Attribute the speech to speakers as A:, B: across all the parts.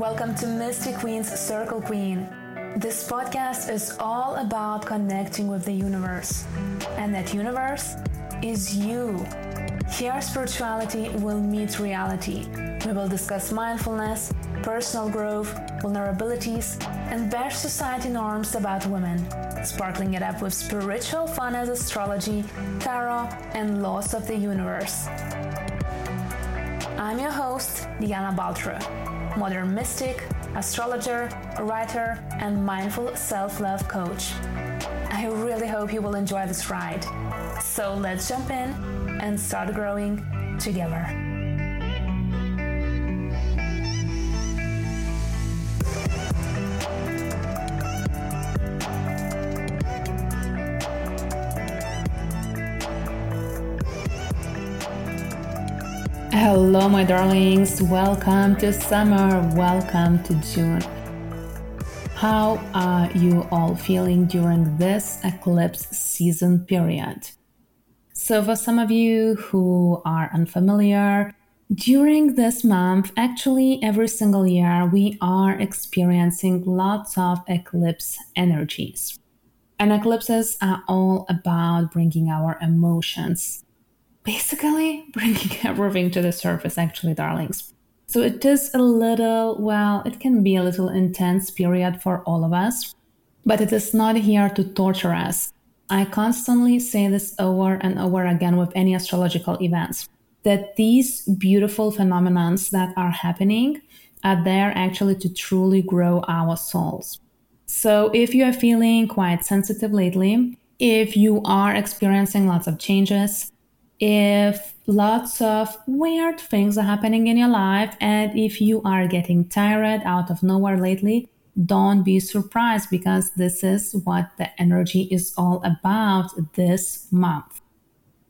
A: Welcome to Mystic Queen's Circle Queen. This podcast is all about connecting with the universe, and that universe is you. Here, spirituality will meet reality. We will discuss mindfulness, personal growth, vulnerabilities, and best society norms about women, sparkling it up with spiritual fun as astrology, tarot, and laws of the universe. I'm your host, Diana Baltra, modern mystic, astrologer, writer, and mindful self love coach. I really hope you will enjoy this ride. So let's jump in and start growing together. Hello, my darlings. Welcome to summer. Welcome to June. How are you all feeling during this eclipse season period? So, for some of you who are unfamiliar, during this month, actually, every single year, we are experiencing lots of eclipse energies. And eclipses are all about bringing our emotions, basically bringing everything to the surface, actually, darlings. So it is a little, well, it can be a little intense period for all of us, but it is not here to torture us. I constantly say this over and over again with any astrological events that these beautiful phenomena that are happening are there actually to truly grow our souls. So if you are feeling quite sensitive lately, if you are experiencing lots of changes, if lots of weird things are happening in your life, and if you are getting tired out of nowhere lately, don't be surprised because this is what the energy is all about this month.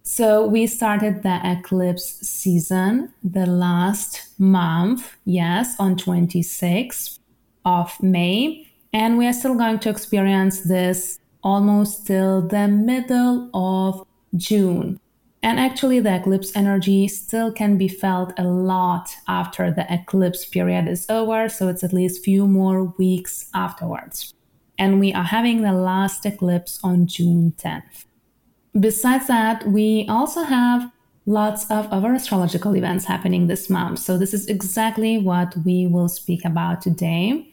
A: So we started the eclipse season the last month, yes, on 26th of May, and we are still going to experience this almost till the middle of June. And actually, the eclipse energy still can be felt a lot after the eclipse period is over. So it's at least few more weeks afterwards. And we are having the last eclipse on June 10th. Besides that, we also have lots of other astrological events happening this month. So this is exactly what we will speak about today.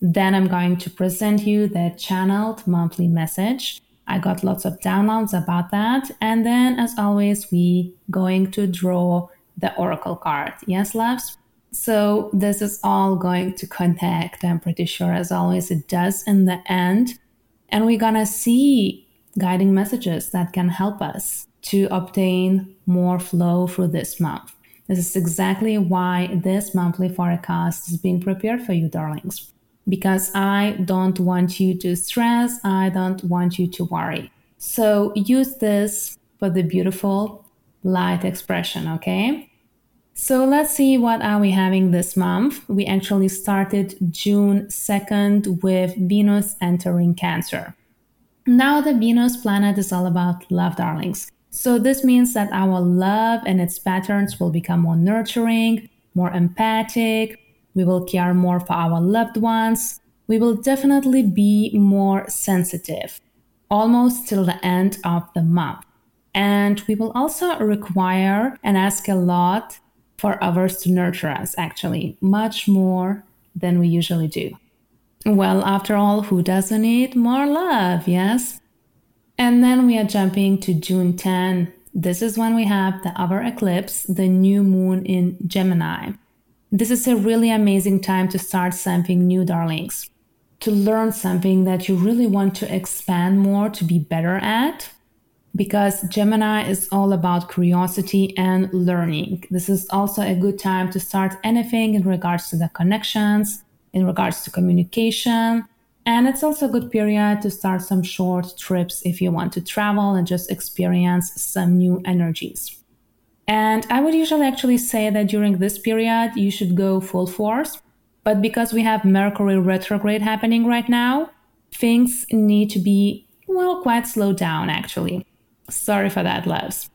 A: Then I'm going to present you the channeled monthly message I got lots of downloads about that. And then, as always, we going to draw the oracle card. Yes, loves? So this is all going to connect. I'm pretty sure, as always, it does in the end. And we're gonna see guiding messages that can help us to obtain more flow through this month. This is exactly why this monthly forecast is being prepared for you, darlings because I don't want you to stress, I don't want you to worry. So use this for the beautiful light expression, okay? So let's see what are we having this month. We actually started June 2nd with Venus entering Cancer. Now the Venus planet is all about love, darlings. So this means that our love and its patterns will become more nurturing, more empathic, we will care more for our loved ones. We will definitely be more sensitive, almost till the end of the month. And we will also require and ask a lot for others to nurture us, actually, much more than we usually do. Well, after all, who doesn't need more love, yes? And then we are jumping to June 10. This is when we have the other eclipse, the new moon in Gemini. This is a really amazing time to start something new, darlings. To learn something that you really want to expand more to be better at. Because Gemini is all about curiosity and learning. This is also a good time to start anything in regards to the connections, in regards to communication. And it's also a good period to start some short trips if you want to travel and just experience some new energies. And I would usually actually say that during this period, you should go full force. But because we have Mercury retrograde happening right now, things need to be, well, quite slowed down actually. Sorry for that, loves.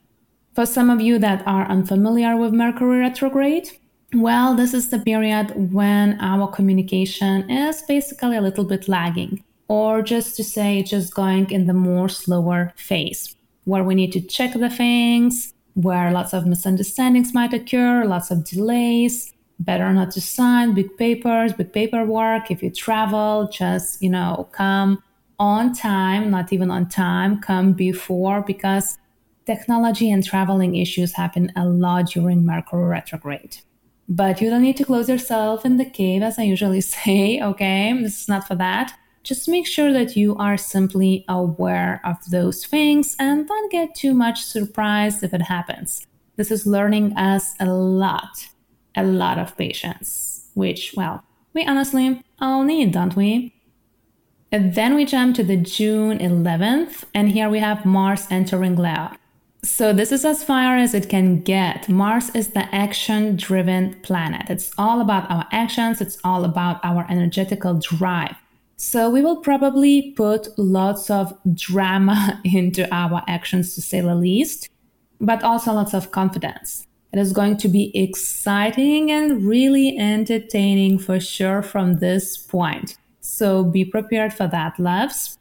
A: For some of you that are unfamiliar with Mercury retrograde, Well, this is the period when our communication is basically a little bit lagging, or just to say, just going in the more slower phase, where we need to check the things, where lots of misunderstandings might occur, lots of delays. Better not to sign big papers, big paperwork. If you travel, just, you know, come on time, not even on time, come before because technology and traveling issues happen a lot during Mercury retrograde. But you don't need to close yourself in the cave, as I usually say, okay? This is not for that. Just make sure that you are simply aware of those things and don't get too much surprised if it happens. This is learning us a lot, a lot of patience, which, well, we honestly all need, don't we? And then we jump to the June 11th, and here we have Mars entering Leo. So, this is as far as it can get. Mars is the action driven planet. It's all about our actions, it's all about our energetical drive. So we will probably put lots of drama into our actions to say the least, but also lots of confidence. It is going to be exciting and really entertaining for sure from this point. So be prepared for that, loves.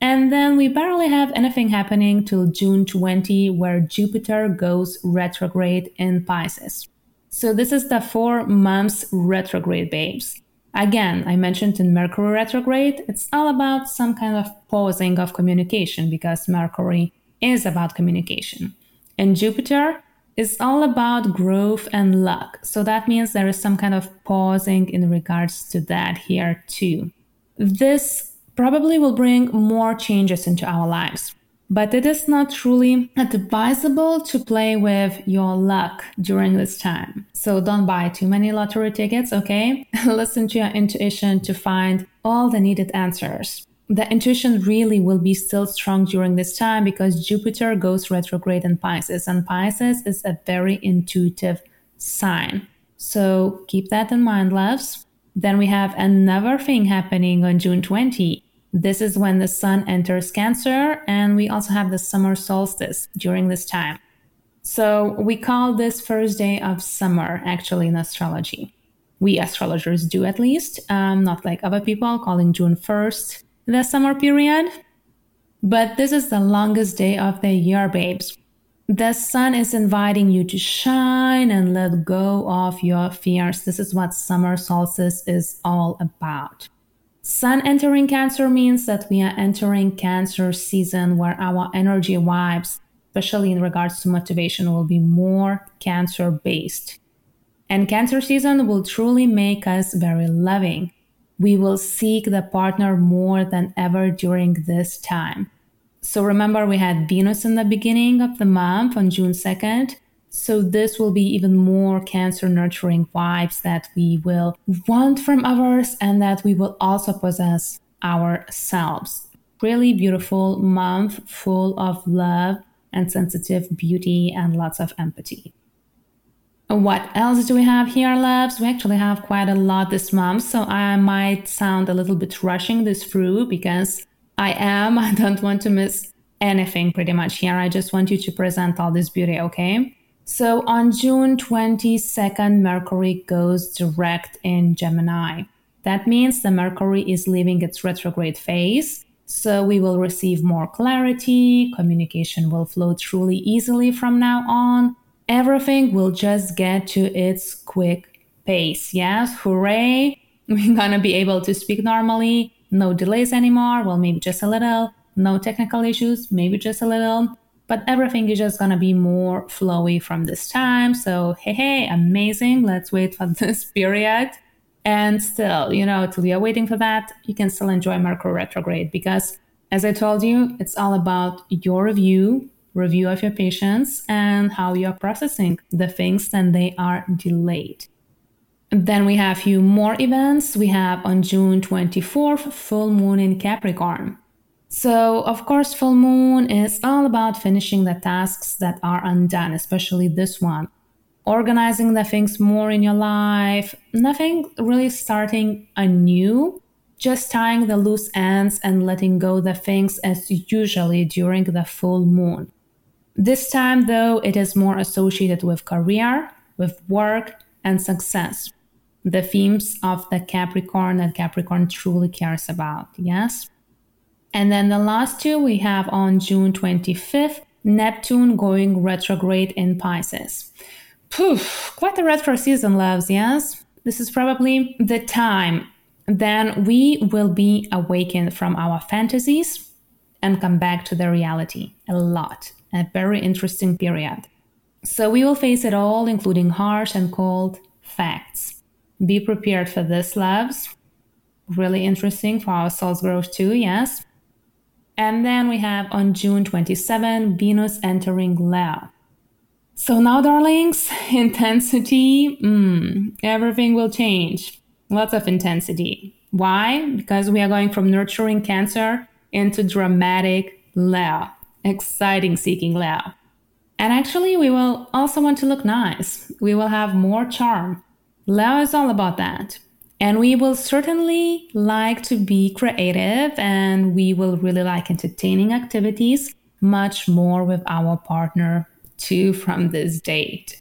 A: And then we barely have anything happening till June 20, where Jupiter goes retrograde in Pisces. So this is the four months retrograde, babes. Again, I mentioned in Mercury retrograde, it's all about some kind of pausing of communication because Mercury is about communication. And Jupiter is all about growth and luck. So that means there is some kind of pausing in regards to that here too. This probably will bring more changes into our lives but it is not truly advisable to play with your luck during this time. So don't buy too many lottery tickets, okay? Listen to your intuition to find all the needed answers. The intuition really will be still strong during this time because Jupiter goes retrograde in Pisces, and Pisces is a very intuitive sign. So keep that in mind, loves. Then we have another thing happening on June 20. This is when the sun enters Cancer, and we also have the summer solstice during this time. So we call this first day of summer actually in astrology. We astrologers do at least, um, not like other people calling June 1st the summer period. But this is the longest day of the year, babes. The sun is inviting you to shine and let go of your fears. This is what summer solstice is all about. Sun entering Cancer means that we are entering Cancer season where our energy vibes, especially in regards to motivation, will be more Cancer based. And Cancer season will truly make us very loving. We will seek the partner more than ever during this time. So remember, we had Venus in the beginning of the month on June 2nd. So this will be even more cancer nurturing vibes that we will want from others and that we will also possess ourselves. Really beautiful month full of love and sensitive beauty and lots of empathy. What else do we have here, loves? We actually have quite a lot this month, so I might sound a little bit rushing this through because I am. I don't want to miss anything pretty much here. I just want you to present all this beauty, okay? So on June 22nd, Mercury goes direct in Gemini. That means the Mercury is leaving its retrograde phase. So we will receive more clarity, communication will flow truly easily from now on. Everything will just get to its quick pace. Yes, hooray! We're gonna be able to speak normally, no delays anymore, well, maybe just a little, no technical issues, maybe just a little but everything is just gonna be more flowy from this time. So hey, hey, amazing. Let's wait for this period. And still, you know, till you're waiting for that, you can still enjoy Mercury retrograde because as I told you, it's all about your review, review of your patients and how you're processing the things when they are delayed. then we have few more events. We have on June 24th, full moon in Capricorn. So, of course, full moon is all about finishing the tasks that are undone, especially this one. Organizing the things more in your life, nothing really starting anew, just tying the loose ends and letting go the things as usually during the full moon. This time, though, it is more associated with career, with work, and success. The themes of the Capricorn that Capricorn truly cares about. Yes. And then the last two we have on June 25th Neptune going retrograde in Pisces. Poof, quite a retro season, loves, yes? This is probably the time then we will be awakened from our fantasies and come back to the reality a lot. A very interesting period. So we will face it all, including harsh and cold facts. Be prepared for this, loves. Really interesting for our soul's growth, too, yes? And then we have on June 27, Venus entering Leo. So now, darlings, intensity, mm, everything will change. Lots of intensity. Why? Because we are going from nurturing Cancer into dramatic Leo, exciting seeking Leo. And actually, we will also want to look nice. We will have more charm. Leo is all about that. And we will certainly like to be creative and we will really like entertaining activities much more with our partner too from this date.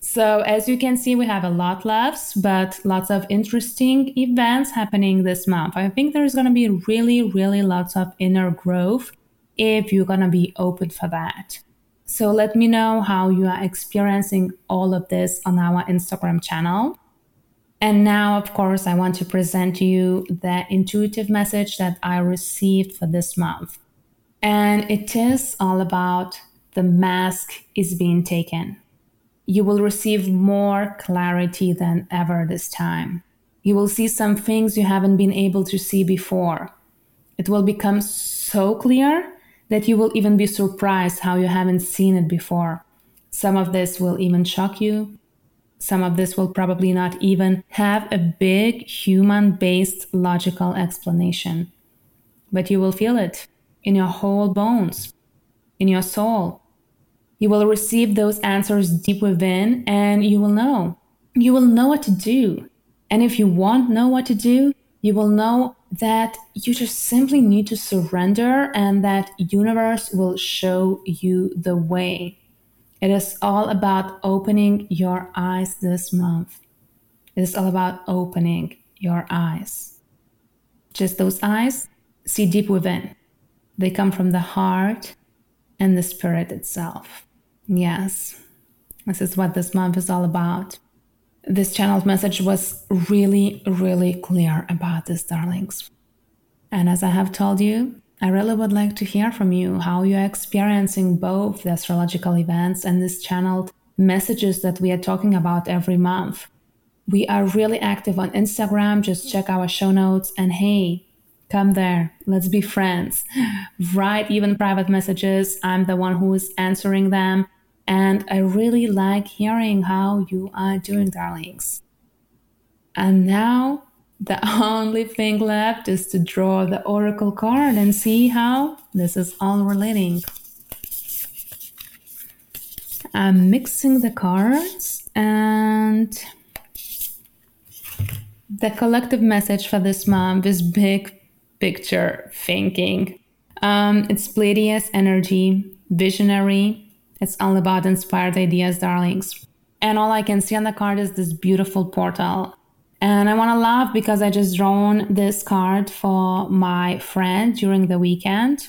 A: So, as you can see, we have a lot left, but lots of interesting events happening this month. I think there's going to be really, really lots of inner growth if you're going to be open for that. So, let me know how you are experiencing all of this on our Instagram channel. And now, of course, I want to present you the intuitive message that I received for this month. And it is all about the mask is being taken. You will receive more clarity than ever this time. You will see some things you haven't been able to see before. It will become so clear that you will even be surprised how you haven't seen it before. Some of this will even shock you, some of this will probably not even have a big human based logical explanation. But you will feel it in your whole bones, in your soul. You will receive those answers deep within and you will know. You will know what to do. And if you won't know what to do, you will know that you just simply need to surrender and that universe will show you the way. It is all about opening your eyes this month. It is all about opening your eyes. Just those eyes see deep within. They come from the heart and the spirit itself. Yes, this is what this month is all about. This channel's message was really, really clear about this, darlings. And as I have told you, I really would like to hear from you how you're experiencing both the astrological events and these channeled messages that we are talking about every month. We are really active on Instagram. Just check our show notes and hey, come there. Let's be friends. Write even private messages. I'm the one who is answering them. And I really like hearing how you are doing, darlings. And now the only thing left is to draw the oracle card and see how this is all relating. I'm mixing the cards and the collective message for this month is big picture thinking. Um, it's Pleiades energy, visionary. It's all about inspired ideas, darlings. And all I can see on the card is this beautiful portal and I want to laugh because I just drawn this card for my friend during the weekend.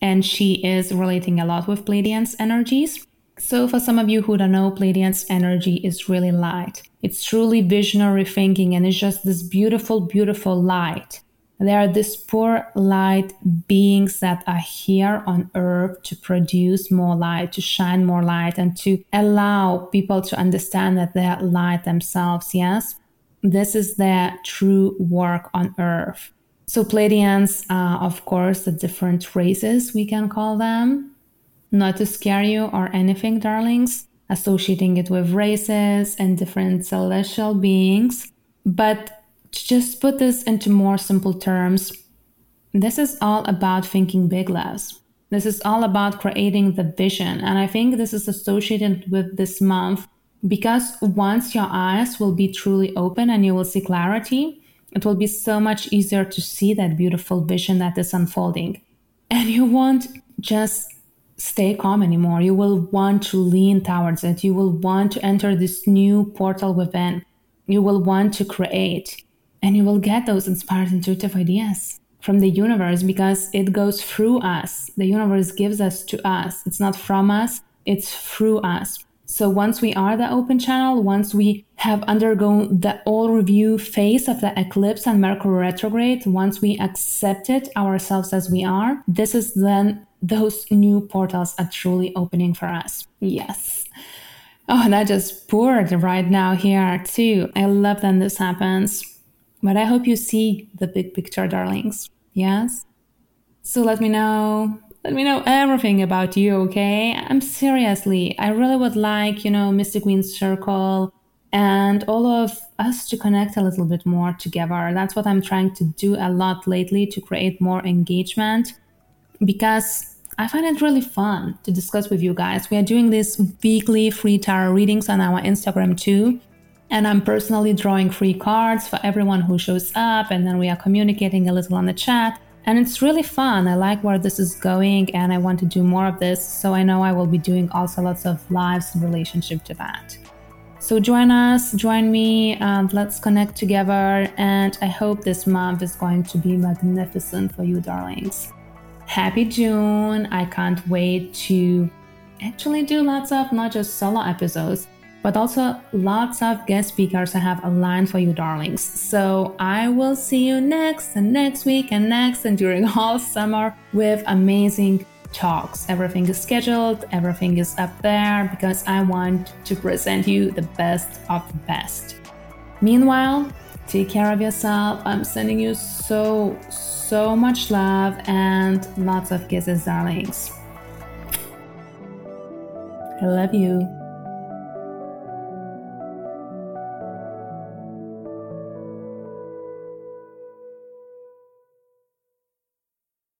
A: And she is relating a lot with Pleiadian energies. So, for some of you who don't know, Pleiadian energy is really light. It's truly visionary thinking, and it's just this beautiful, beautiful light. They are these poor light beings that are here on earth to produce more light, to shine more light, and to allow people to understand that they are light themselves. Yes this is their true work on earth. So Pleiadians are, of course, the different races, we can call them. Not to scare you or anything, darlings, associating it with races and different celestial beings. But to just put this into more simple terms, this is all about thinking big less. This is all about creating the vision. And I think this is associated with this month because once your eyes will be truly open and you will see clarity, it will be so much easier to see that beautiful vision that is unfolding. And you won't just stay calm anymore. You will want to lean towards it. You will want to enter this new portal within. You will want to create and you will get those inspired intuitive ideas from the universe because it goes through us. The universe gives us to us. It's not from us, it's through us. So once we are the open channel, once we have undergone the all review phase of the eclipse and Mercury retrograde, once we accepted ourselves as we are, this is then those new portals are truly opening for us. Yes. Oh, that just poured right now here too. I love that this happens. But I hope you see the big picture, darlings. Yes? So let me know. Let me know everything about you, okay? I'm seriously, I really would like, you know, Mystic Queen Circle and all of us to connect a little bit more together. That's what I'm trying to do a lot lately to create more engagement because I find it really fun to discuss with you guys. We are doing these weekly free tarot readings on our Instagram too. And I'm personally drawing free cards for everyone who shows up, and then we are communicating a little on the chat. And it's really fun. I like where this is going, and I want to do more of this. So I know I will be doing also lots of lives in relationship to that. So join us, join me, and let's connect together. And I hope this month is going to be magnificent for you, darlings. Happy June! I can't wait to actually do lots of not just solo episodes but also lots of guest speakers I have aligned for you, darlings. So I will see you next and next week and next and during all summer with amazing talks. Everything is scheduled, everything is up there because I want to present you the best of the best. Meanwhile, take care of yourself. I'm sending you so, so much love and lots of kisses, darlings. I love you.